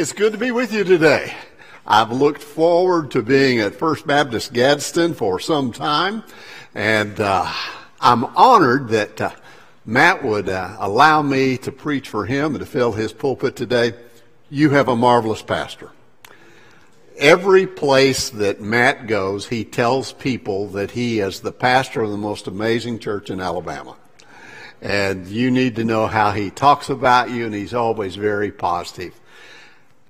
It's good to be with you today. I've looked forward to being at First Baptist Gadsden for some time, and uh, I'm honored that uh, Matt would uh, allow me to preach for him and to fill his pulpit today. You have a marvelous pastor. Every place that Matt goes, he tells people that he is the pastor of the most amazing church in Alabama. And you need to know how he talks about you, and he's always very positive.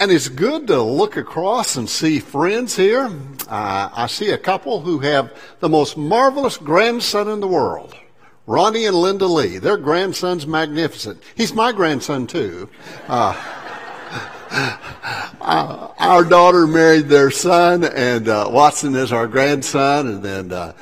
And it's good to look across and see friends here. Uh, I see a couple who have the most marvelous grandson in the world. Ronnie and Linda Lee. Their grandson's magnificent. He's my grandson too. Uh, uh, our daughter married their son, and uh, Watson is our grandson, and then uh,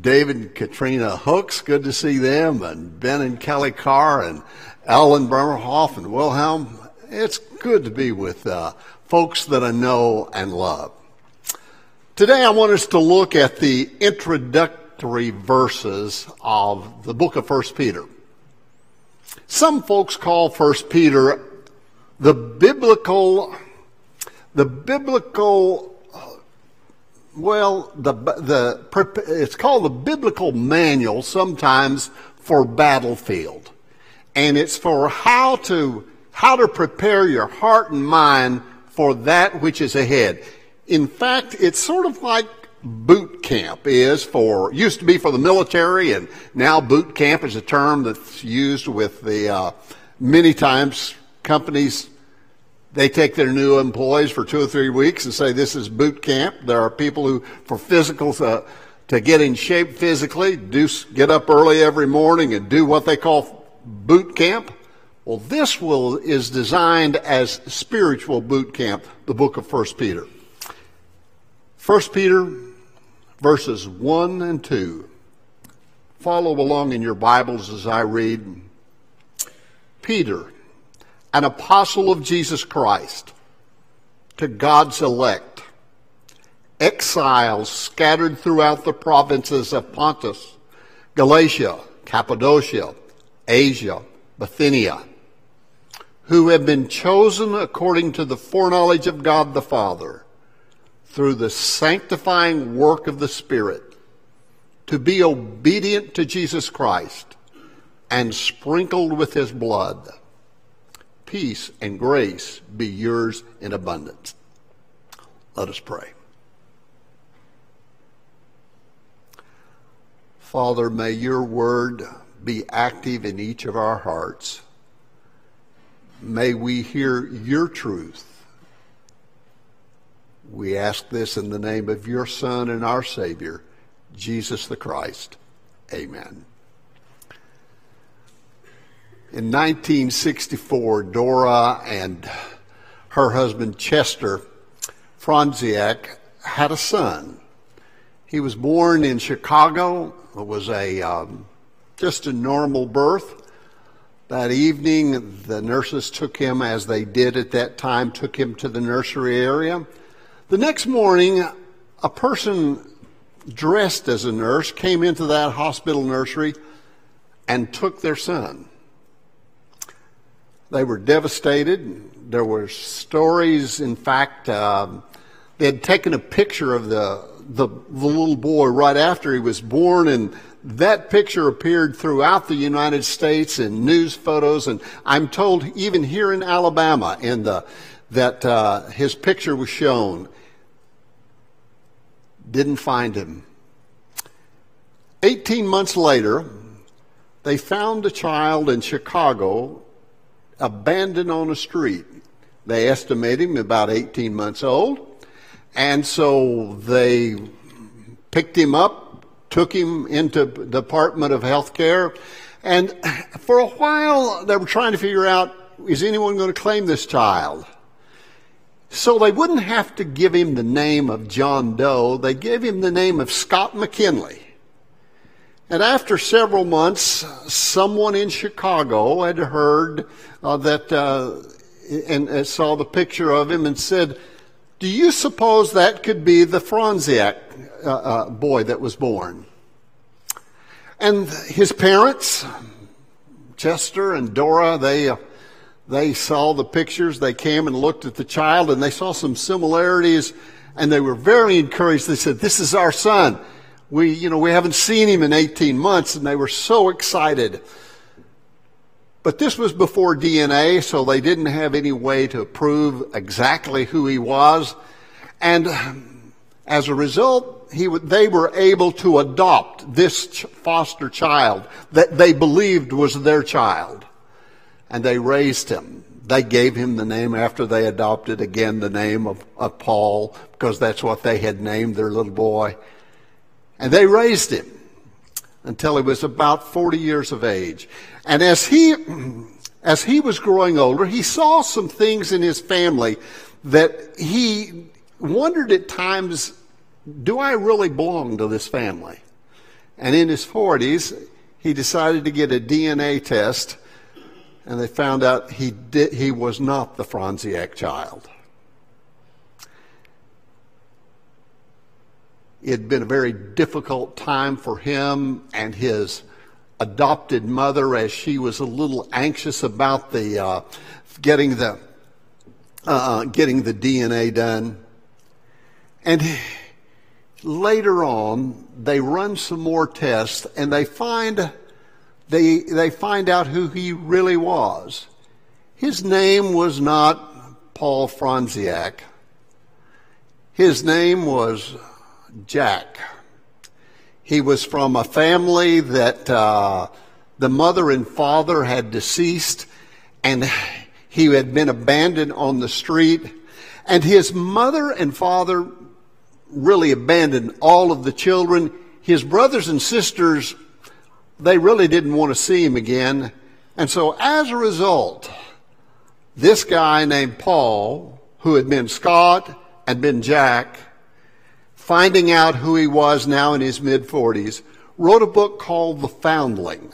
David and Katrina Hooks. Good to see them, and Ben and Kelly Carr, and Ellen Bremerhoff and Wilhelm. It's good to be with uh, folks that I know and love. Today I want us to look at the introductory verses of the book of 1 Peter. Some folks call 1 Peter the biblical, the biblical, well, the, the, it's called the biblical manual sometimes for battlefield. And it's for how to how to prepare your heart and mind for that which is ahead. In fact, it's sort of like boot camp is for, used to be for the military, and now boot camp is a term that's used with the, uh, many times companies, they take their new employees for two or three weeks and say this is boot camp. There are people who, for physicals, uh, to get in shape physically, do, get up early every morning and do what they call boot camp. Well, this will, is designed as spiritual boot camp, the book of 1 Peter. 1 Peter verses 1 and 2. Follow along in your Bibles as I read. Peter, an apostle of Jesus Christ, to God's elect, exiles scattered throughout the provinces of Pontus, Galatia, Cappadocia, Asia, Bithynia who have been chosen according to the foreknowledge of God the Father through the sanctifying work of the Spirit to be obedient to Jesus Christ and sprinkled with his blood. Peace and grace be yours in abundance. Let us pray. Father, may your word be active in each of our hearts May we hear your truth. We ask this in the name of your Son and our Savior, Jesus the Christ. Amen. In 1964, Dora and her husband Chester Fronczak had a son. He was born in Chicago. It was a um, just a normal birth. That evening, the nurses took him, as they did at that time, took him to the nursery area. The next morning, a person dressed as a nurse came into that hospital nursery and took their son. They were devastated. There were stories, in fact, uh, they had taken a picture of the, the, the little boy right after he was born, and that picture appeared throughout the United States in news photos, and I'm told even here in Alabama, in the that uh, his picture was shown. Didn't find him. 18 months later, they found a child in Chicago abandoned on a street. They estimate him about 18 months old. And so they picked him up, took him into the Department of Health Care. And for a while, they were trying to figure out, is anyone going to claim this child? So they wouldn't have to give him the name of John Doe. They gave him the name of Scott McKinley. And after several months, someone in Chicago had heard uh, that uh, and uh, saw the picture of him and said, "Do you suppose that could be the Fronczak uh, uh, boy that was born. And his parents, Chester and Dora, they, uh, they saw the pictures, they came and looked at the child, and they saw some similarities, and they were very encouraged. They said, This is our son. We, you know, we haven't seen him in 18 months, and they were so excited. But this was before DNA, so they didn't have any way to prove exactly who he was. And as a result, he, they were able to adopt this foster child that they believed was their child. And they raised him. They gave him the name after they adopted again the name of, of Paul, because that's what they had named their little boy. And they raised him until he was about 40 years of age. And as he, as he was growing older, he saw some things in his family that he wondered at times, do I really belong to this family? And in his 40s, he decided to get a DNA test, and they found out he, did, he was not the Fronczak child. It had been a very difficult time for him and his adopted mother as she was a little anxious about the uh, getting the uh, getting the DNA done. And later on, they run some more tests and they find they they find out who he really was. His name was not Paul Fronczak. His name was Jack. He was from a family that uh, the mother and father had deceased, and he had been abandoned on the street. And his mother and father really abandoned all of the children. His brothers and sisters, they really didn't want to see him again. And so as a result, this guy named Paul, who had been Scott and been Jack, finding out who he was now in his mid 40s, wrote a book called The Foundling.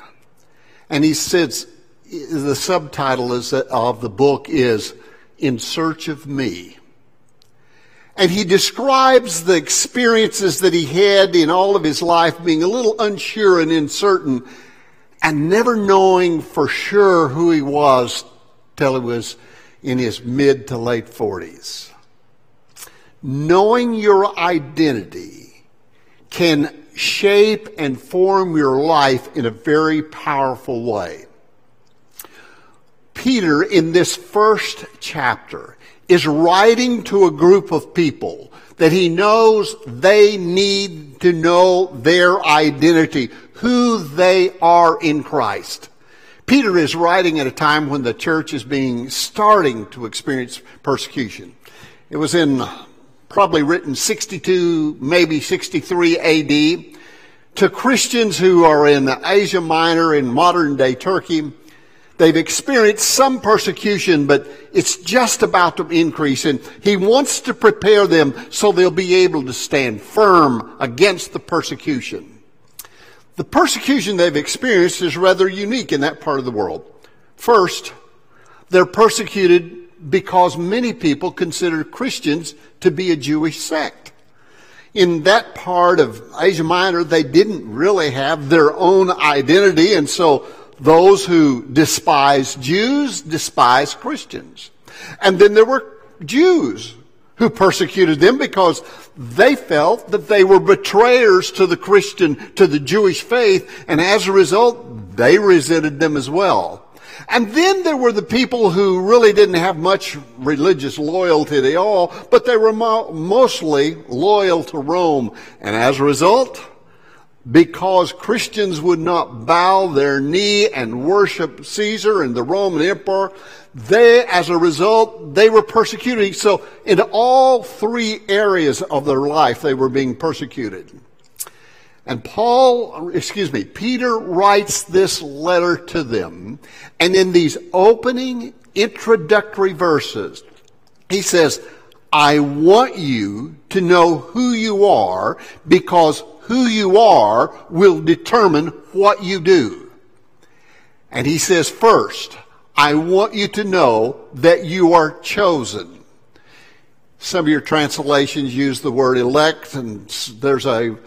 And he says, the subtitle is, of the book is In Search of Me. And he describes the experiences that he had in all of his life being a little unsure and uncertain and never knowing for sure who he was till he was in his mid to late 40s knowing your identity can shape and form your life in a very powerful way. Peter, in this first chapter, is writing to a group of people that he knows they need to know their identity, who they are in Christ. Peter is writing at a time when the church is being starting to experience persecution. It was in probably written 62, maybe 63 AD, to Christians who are in Asia Minor in modern day Turkey. They've experienced some persecution, but it's just about to increase. And he wants to prepare them so they'll be able to stand firm against the persecution. The persecution they've experienced is rather unique in that part of the world. First, they're persecuted because many people consider Christians to be a Jewish sect. In that part of Asia Minor, they didn't really have their own identity, and so those who despised Jews despised Christians. And then there were Jews who persecuted them because they felt that they were betrayers to the Christian, to the Jewish faith, and as a result, they resented them as well. And then there were the people who really didn't have much religious loyalty at all, but they were mo- mostly loyal to Rome. And as a result, because Christians would not bow their knee and worship Caesar and the Roman emperor, they, as a result, they were persecuted. So in all three areas of their life, they were being persecuted. And Paul, excuse me, Peter writes this letter to them. And in these opening introductory verses, he says, I want you to know who you are because who you are will determine what you do. And he says, first, I want you to know that you are chosen. Some of your translations use the word elect, and there's a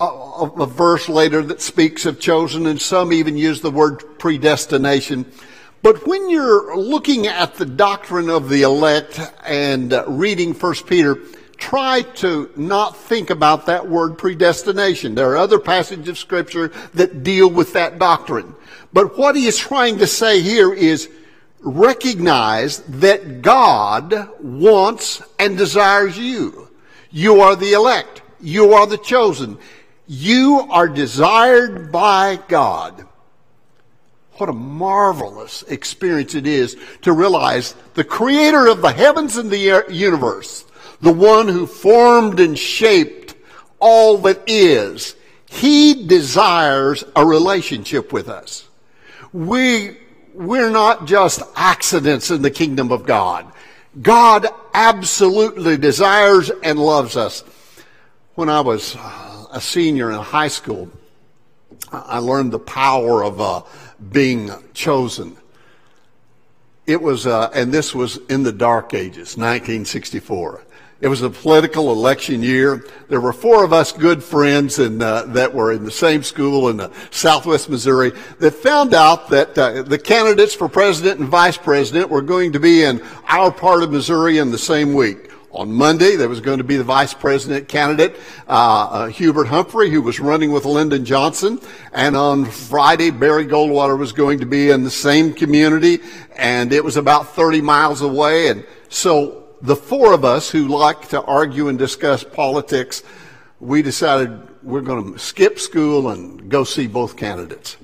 a, a, verse later that speaks of chosen, and some even use the word predestination. But when you're looking at the doctrine of the elect and uh, reading 1 Peter, try to not think about that word predestination. There are other passages of scripture that deal with that doctrine. But what he is trying to say here is recognize that God wants and desires you. You are the elect. You are the chosen. You are desired by God. What a marvelous experience it is to realize the creator of the heavens and the universe, the one who formed and shaped all that is, he desires a relationship with us. We, we're not just accidents in the kingdom of God. God absolutely desires and loves us. When I was a senior in high school, I learned the power of uh, being chosen. It was, uh, and this was in the dark ages, 1964. It was a political election year. There were four of us good friends and uh, that were in the same school in Southwest Missouri that found out that uh, the candidates for president and vice president were going to be in our part of Missouri in the same week. On Monday, there was going to be the vice president candidate, uh, uh, Hubert Humphrey, who was running with Lyndon Johnson. And on Friday, Barry Goldwater was going to be in the same community, and it was about 30 miles away. And so the four of us who like to argue and discuss politics, we decided we're going to skip school and go see both candidates.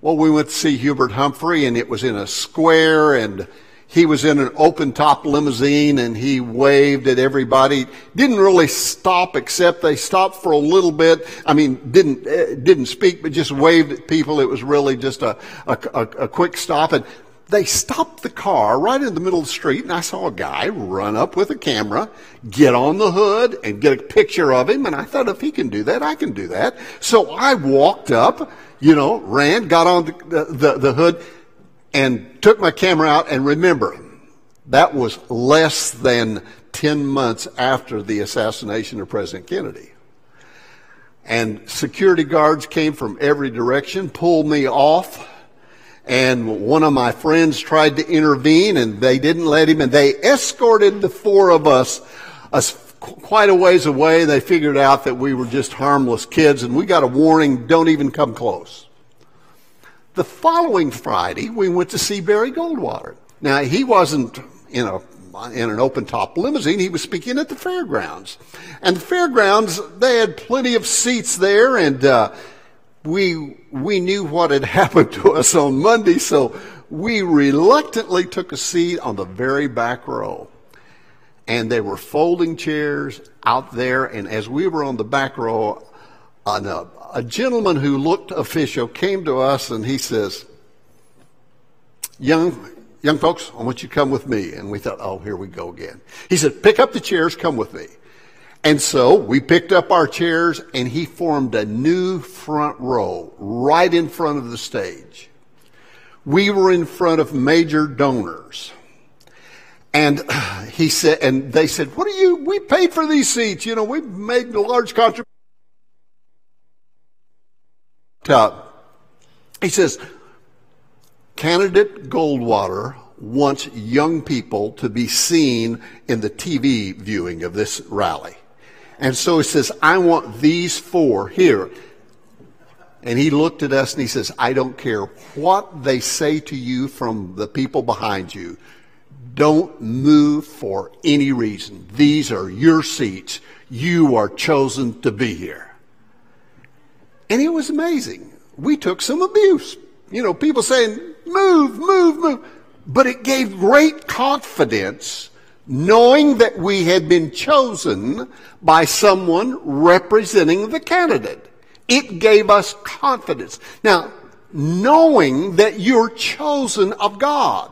Well, we went to see Hubert Humphrey, and it was in a square, and he was in an open top limousine and he waved at everybody. Didn't really stop except they stopped for a little bit. I mean, didn't, uh, didn't speak, but just waved at people. It was really just a, a, a, a quick stop. And they stopped the car right in the middle of the street and I saw a guy run up with a camera, get on the hood and get a picture of him. And I thought, if he can do that, I can do that. So I walked up, you know, ran, got on the, the, the hood and took my camera out and remember, that was less than 10 months after the assassination of President Kennedy. And security guards came from every direction, pulled me off, and one of my friends tried to intervene and they didn't let him and they escorted the four of us, us quite a ways away. They figured out that we were just harmless kids and we got a warning, don't even come close. The following Friday, we went to see Barry Goldwater. Now, he wasn't in a in an open top limousine. He was speaking at the fairgrounds, and the fairgrounds they had plenty of seats there, and uh, we we knew what had happened to us on Monday, so we reluctantly took a seat on the very back row. And there were folding chairs out there, and as we were on the back row, an, uh, a gentleman who looked official came to us and he says, young, young folks, I want you to come with me. And we thought, oh, here we go again. He said, pick up the chairs, come with me. And so we picked up our chairs and he formed a new front row right in front of the stage. We were in front of major donors. And he said, and they said, what are you, we paid for these seats. You know, we made a large contribution he says, candidate Goldwater wants young people to be seen in the TV viewing of this rally. And so he says, I want these four here. And he looked at us and he says, I don't care what they say to you from the people behind you. Don't move for any reason. These are your seats. You are chosen to be here. And it was amazing. We took some abuse. You know, people saying, move, move, move. But it gave great confidence knowing that we had been chosen by someone representing the candidate. It gave us confidence. Now, knowing that you're chosen of God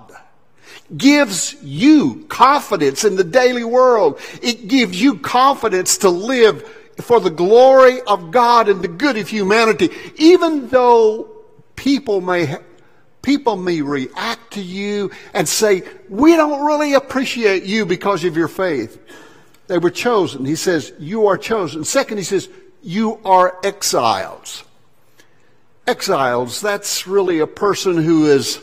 gives you confidence in the daily world. It gives you confidence to live for the glory of God and the good of humanity, even though people may people may react to you and say, "We don't really appreciate you because of your faith." They were chosen. He says, "You are chosen." Second, he says, "You are exiles." Exiles, that's really a person who is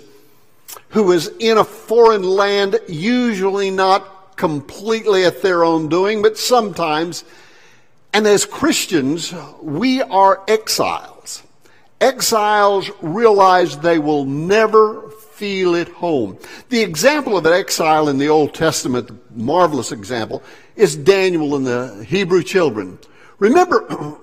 who is in a foreign land, usually not completely at their own doing, but sometimes. And as Christians, we are exiles. Exiles realize they will never feel at home. The example of an exile in the Old Testament, marvelous example, is Daniel and the Hebrew children. Remember,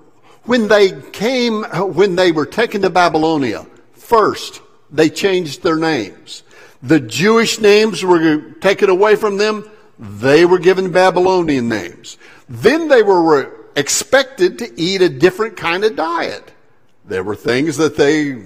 when they came, when they were taken to Babylonia, first, they changed their names. The Jewish names were taken away from them. They were given Babylonian names. Then they were expected to eat a different kind of diet. There were things that they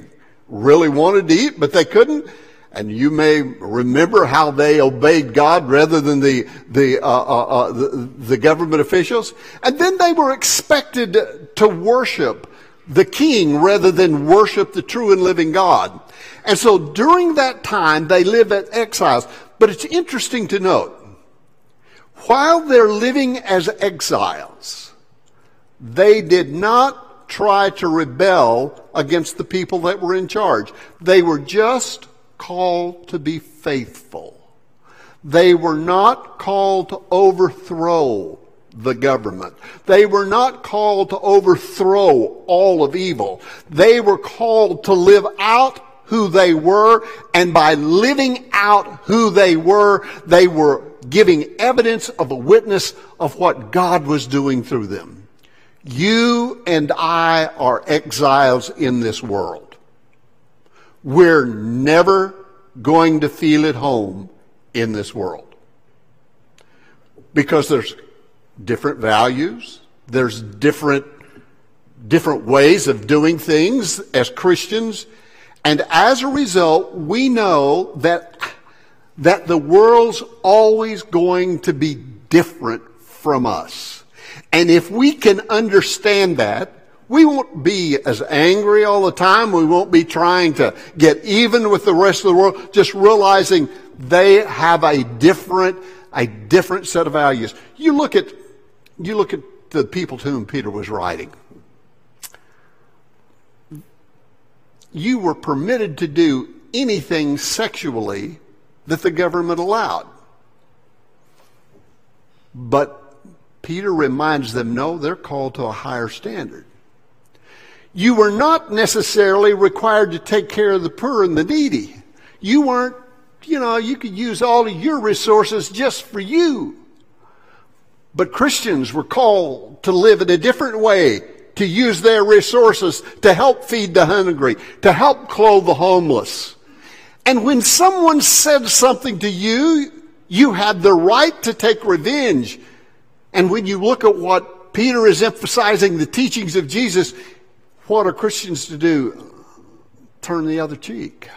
really wanted to eat, but they couldn't. And you may remember how they obeyed God rather than the, the, uh, uh, uh, the, the government officials. And then they were expected to worship the king rather than worship the true and living God. And so during that time, they live as exiles. But it's interesting to note, while they're living as exiles, they did not try to rebel against the people that were in charge. They were just called to be faithful. They were not called to overthrow the government. They were not called to overthrow all of evil. They were called to live out who they were, and by living out who they were, they were giving evidence of a witness of what God was doing through them. You and I are exiles in this world. We're never going to feel at home in this world. Because there's different values, there's different, different ways of doing things as Christians, and as a result, we know that, that the world's always going to be different from us. And if we can understand that, we won't be as angry all the time. We won't be trying to get even with the rest of the world, just realizing they have a different, a different set of values. You look at, you look at the people to whom Peter was writing. You were permitted to do anything sexually that the government allowed. But Peter reminds them, no, they're called to a higher standard you were not necessarily required to take care of the poor and the needy. You weren't, you know, you could use all of your resources just for you. But Christians were called to live in a different way, to use their resources to help feed the hungry, to help clothe the homeless. And when someone said something to you, you had the right to take revenge. And when you look at what Peter is emphasizing, the teachings of Jesus, what are Christians to do? Turn the other cheek.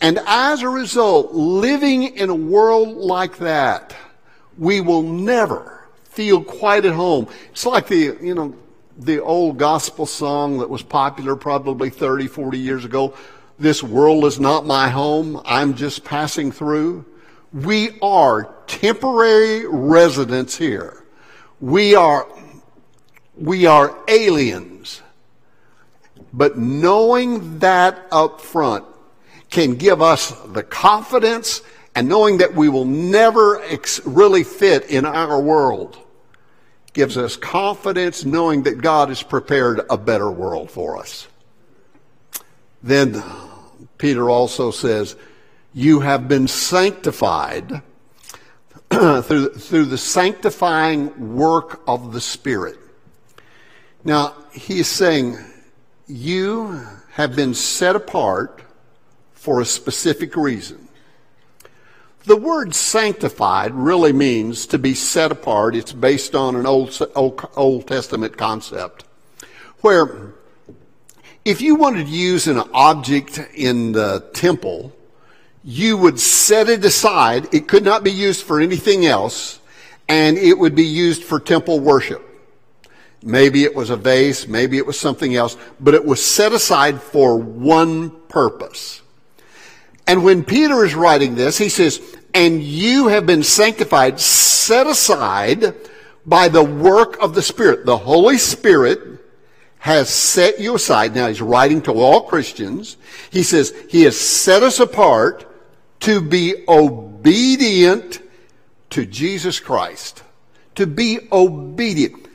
And as a result, living in a world like that, we will never feel quite at home. It's like the, you know, the old gospel song that was popular probably 30, 40 years ago. This world is not my home. I'm just passing through. We are temporary residents here. We are, we are aliens. But knowing that up front can give us the confidence and knowing that we will never ex- really fit in our world gives us confidence knowing that God has prepared a better world for us. Then Peter also says, you have been sanctified through, through the sanctifying work of the Spirit. Now, he's saying, you have been set apart for a specific reason. The word sanctified really means to be set apart. It's based on an Old, Old, Old Testament concept where if you wanted to use an object in the temple, you would set it aside. It could not be used for anything else, and it would be used for temple worship. Maybe it was a vase, maybe it was something else, but it was set aside for one purpose. And when Peter is writing this, he says, and you have been sanctified, set aside by the work of the Spirit. The Holy Spirit has set you aside. Now he's writing to all Christians. He says, He has set us apart to be obedient to Jesus Christ. To be obedient.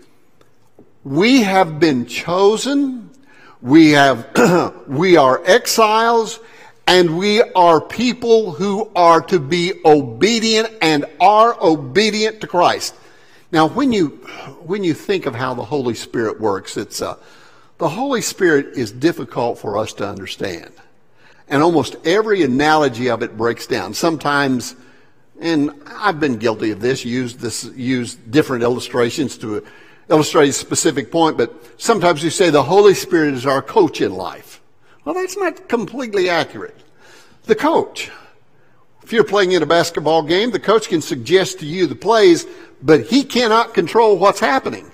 We have been chosen. We have, we are exiles and we are people who are to be obedient and are obedient to Christ. Now, when you, when you think of how the Holy Spirit works, it's, uh, the Holy Spirit is difficult for us to understand. And almost every analogy of it breaks down. Sometimes, and I've been guilty of this, used this, used different illustrations to illustrate a specific point, but sometimes you say the Holy Spirit is our coach in life. Well, that's not completely accurate. The coach. If you're playing in a basketball game, the coach can suggest to you the plays, but he cannot control what's happening.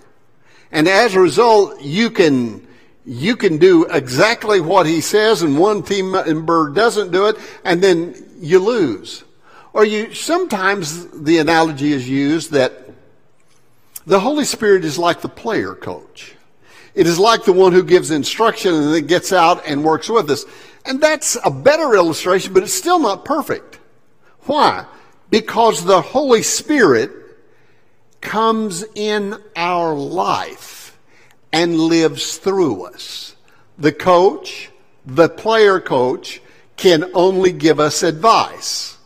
And as a result, you can, you can do exactly what he says and one team member doesn't do it and then you lose. Or you, sometimes the analogy is used that the Holy Spirit is like the player coach. It is like the one who gives instruction and then gets out and works with us. And that's a better illustration, but it's still not perfect. Why? Because the Holy Spirit comes in our life and lives through us. The coach, the player coach, can only give us advice.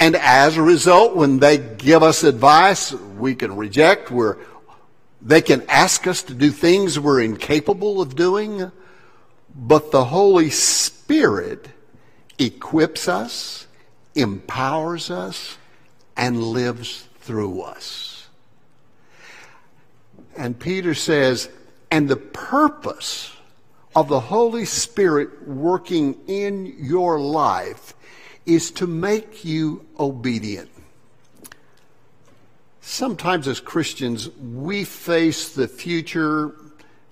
And as a result, when they give us advice, we can reject. We're, they can ask us to do things we're incapable of doing. But the Holy Spirit equips us, empowers us, and lives through us. And Peter says, and the purpose of the Holy Spirit working in your life is to make you obedient. Sometimes as Christians, we face the future,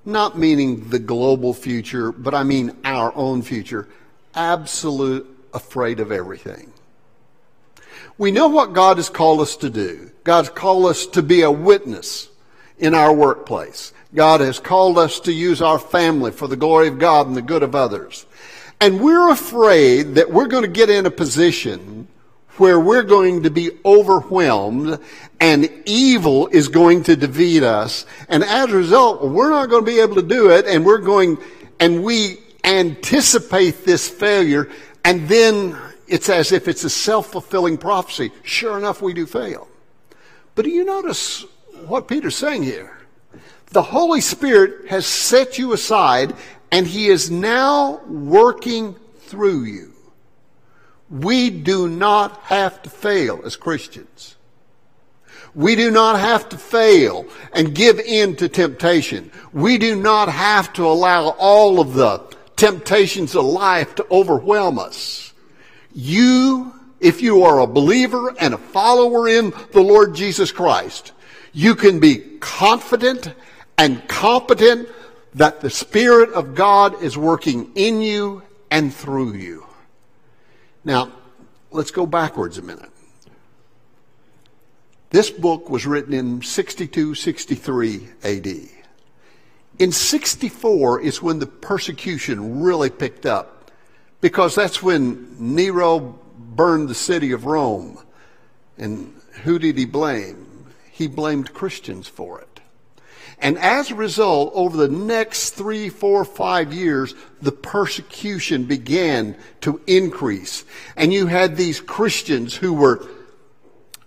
not meaning the global future, but I mean our own future, absolute afraid of everything. We know what God has called us to do. God's called us to be a witness in our workplace. God has called us to use our family for the glory of God and the good of others. And we're afraid that we're going to get in a position where we're going to be overwhelmed and evil is going to defeat us. And as a result, we're not going to be able to do it and we're going, and we anticipate this failure and then it's as if it's a self-fulfilling prophecy. Sure enough, we do fail. But do you notice what Peter's saying here? The Holy Spirit has set you aside and He is now working through you. We do not have to fail as Christians. We do not have to fail and give in to temptation. We do not have to allow all of the temptations of life to overwhelm us. You, if you are a believer and a follower in the Lord Jesus Christ, you can be confident and competent that the Spirit of God is working in you and through you. Now, let's go backwards a minute. This book was written in 62, 63 AD. In 64 is when the persecution really picked up because that's when Nero burned the city of Rome. And who did he blame? He blamed Christians for it. And as a result, over the next three, four, five years, the persecution began to increase. And you had these Christians who were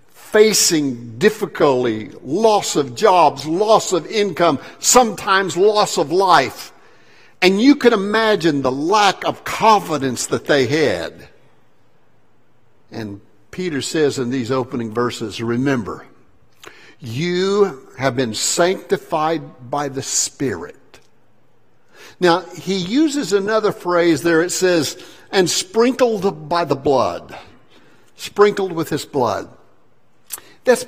facing difficulty, loss of jobs, loss of income, sometimes loss of life. And you can imagine the lack of confidence that they had. And Peter says in these opening verses, remember, you have been sanctified by the Spirit. Now, he uses another phrase there. It says, and sprinkled by the blood. Sprinkled with his blood. That's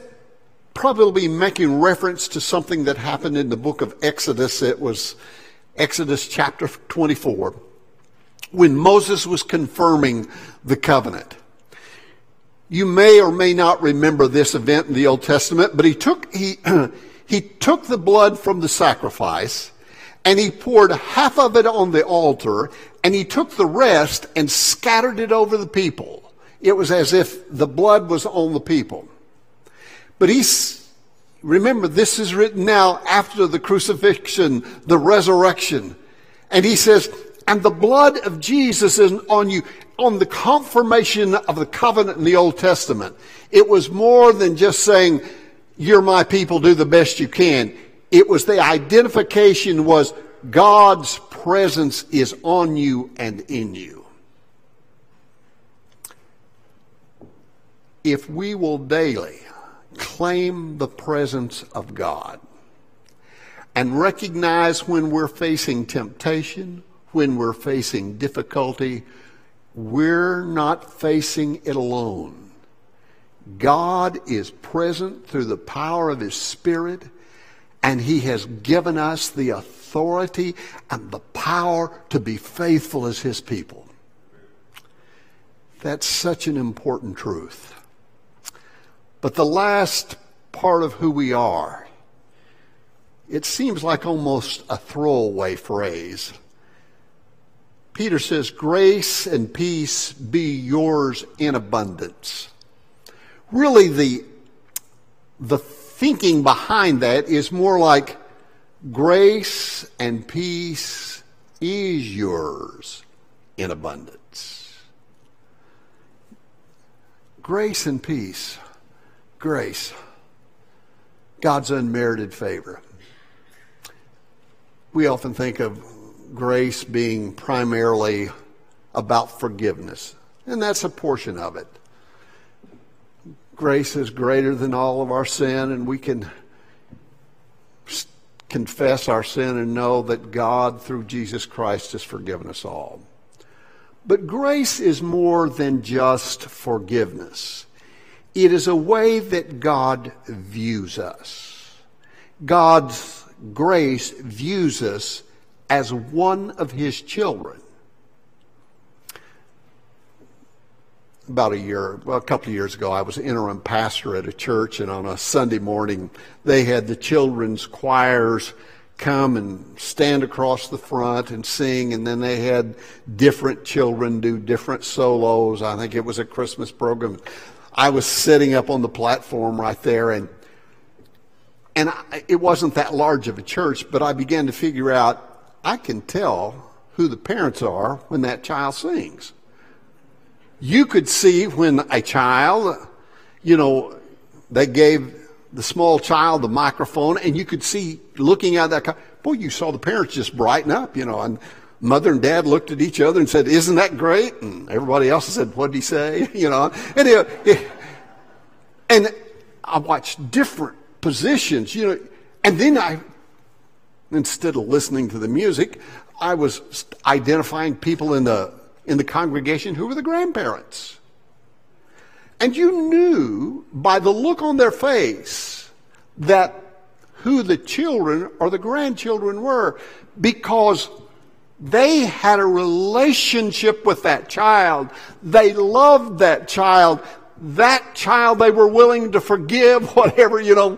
probably making reference to something that happened in the book of Exodus. It was Exodus chapter 24, when Moses was confirming the covenant. You may or may not remember this event in the Old Testament, but he took, he, he took the blood from the sacrifice and he poured half of it on the altar and he took the rest and scattered it over the people. It was as if the blood was on the people. But he's, remember, this is written now after the crucifixion, the resurrection. And he says, and the blood of Jesus is on you, on the confirmation of the covenant in the Old Testament. It was more than just saying, you're my people, do the best you can. It was the identification was God's presence is on you and in you. If we will daily claim the presence of God and recognize when we're facing temptation, when we're facing difficulty, we're not facing it alone. God is present through the power of His Spirit, and He has given us the authority and the power to be faithful as His people. That's such an important truth. But the last part of who we are, it seems like almost a throwaway phrase. Peter says, Grace and peace be yours in abundance. Really, the, the thinking behind that is more like grace and peace is yours in abundance. Grace and peace grace, God's unmerited favor. We often think of grace being primarily about forgiveness, and that's a portion of it. Grace is greater than all of our sin, and we can confess our sin and know that God, through Jesus Christ, has forgiven us all. But grace is more than just forgiveness. It is a way that God views us. God's grace views us as one of his children. About a year, well, a couple of years ago, I was interim pastor at a church, and on a Sunday morning, they had the children's choirs come and stand across the front and sing, and then they had different children do different solos. I think it was a Christmas program. I was sitting up on the platform right there, and and I, it wasn't that large of a church, but I began to figure out I can tell who the parents are when that child sings. You could see when a child, you know, they gave the small child the microphone, and you could see looking at that. Boy, you saw the parents just brighten up, you know, and mother and dad looked at each other and said, "Isn't that great?" And everybody else said, "What did he say?" You know, and it, and I watched different positions. You know, and then I, instead of listening to the music, I was identifying people in the in the congregation who were the grandparents. And you knew by the look on their face that who the children or the grandchildren were because they had a relationship with that child. They loved that child. That child they were willing to forgive whatever, you know.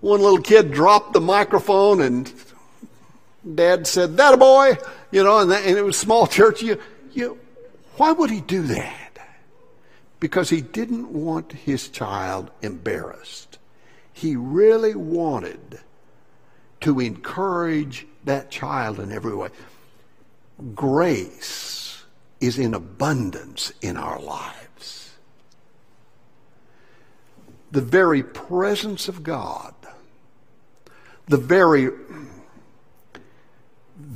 One little kid dropped the microphone and dad said, that a boy, you know, and, that, and it was small church. You, you, why would he do that? Because he didn't want his child embarrassed. He really wanted to encourage that child in every way grace is in abundance in our lives. The very presence of God, the very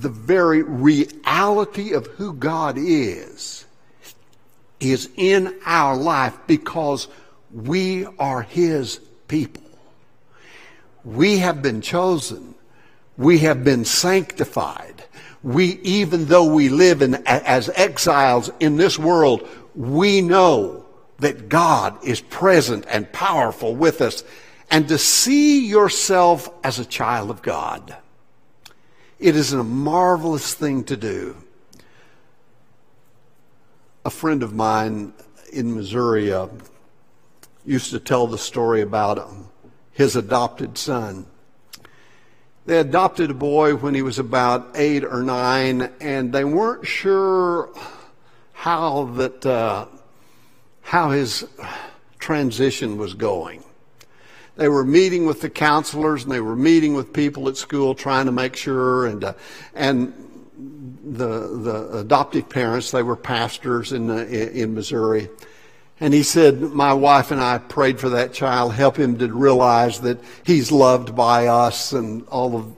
the very reality of who God is is in our life because we are his people. We have been chosen. We have been sanctified we, even though we live in, as exiles in this world, we know that God is present and powerful with us. And to see yourself as a child of God, it is a marvelous thing to do. A friend of mine in Missouri uh, used to tell the story about um, his adopted son. They adopted a boy when he was about eight or nine, and they weren't sure how that uh, how his transition was going. They were meeting with the counselors and they were meeting with people at school trying to make sure and uh, and the the adoptive parents they were pastors in uh, in Missouri and he said, My wife and I prayed for that child, help him to realize that he's loved by us and all of,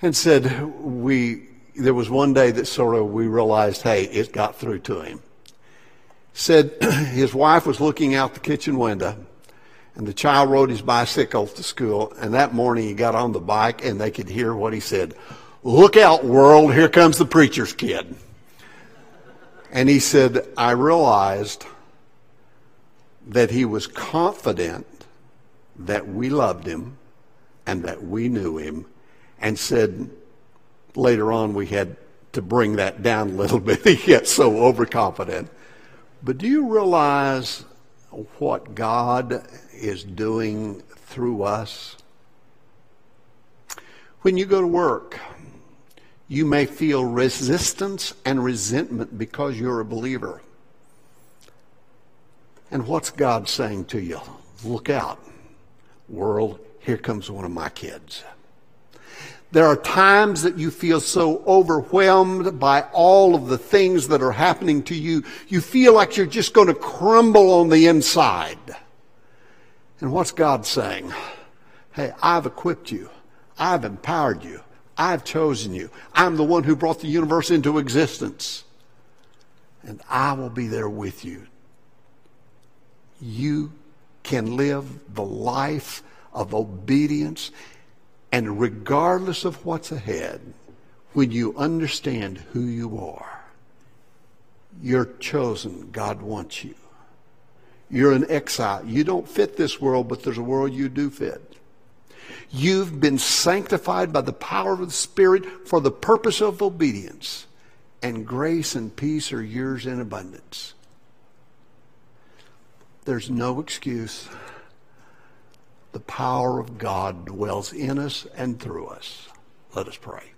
and said, We, there was one day that sort of we realized, hey, it got through to him. Said his wife was looking out the kitchen window and the child rode his bicycle to school. And that morning he got on the bike and they could hear what he said. Look out, world. Here comes the preacher's kid. And he said, I realized that he was confident that we loved him and that we knew him, and said later on we had to bring that down a little bit. he gets so overconfident. But do you realize what God is doing through us? When you go to work, you may feel resistance and resentment because you're a believer. And what's God saying to you? Look out, world, here comes one of my kids. There are times that you feel so overwhelmed by all of the things that are happening to you. You feel like you're just going to crumble on the inside. And what's God saying? Hey, I've equipped you. I've empowered you. I've chosen you. I'm the one who brought the universe into existence. And I will be there with you you can live the life of obedience and regardless of what's ahead, when you understand who you are, you're chosen. God wants you. You're an exile. You don't fit this world, but there's a world you do fit. You've been sanctified by the power of the Spirit for the purpose of obedience, and grace and peace are yours in abundance. There's no excuse. The power of God dwells in us and through us. Let us pray.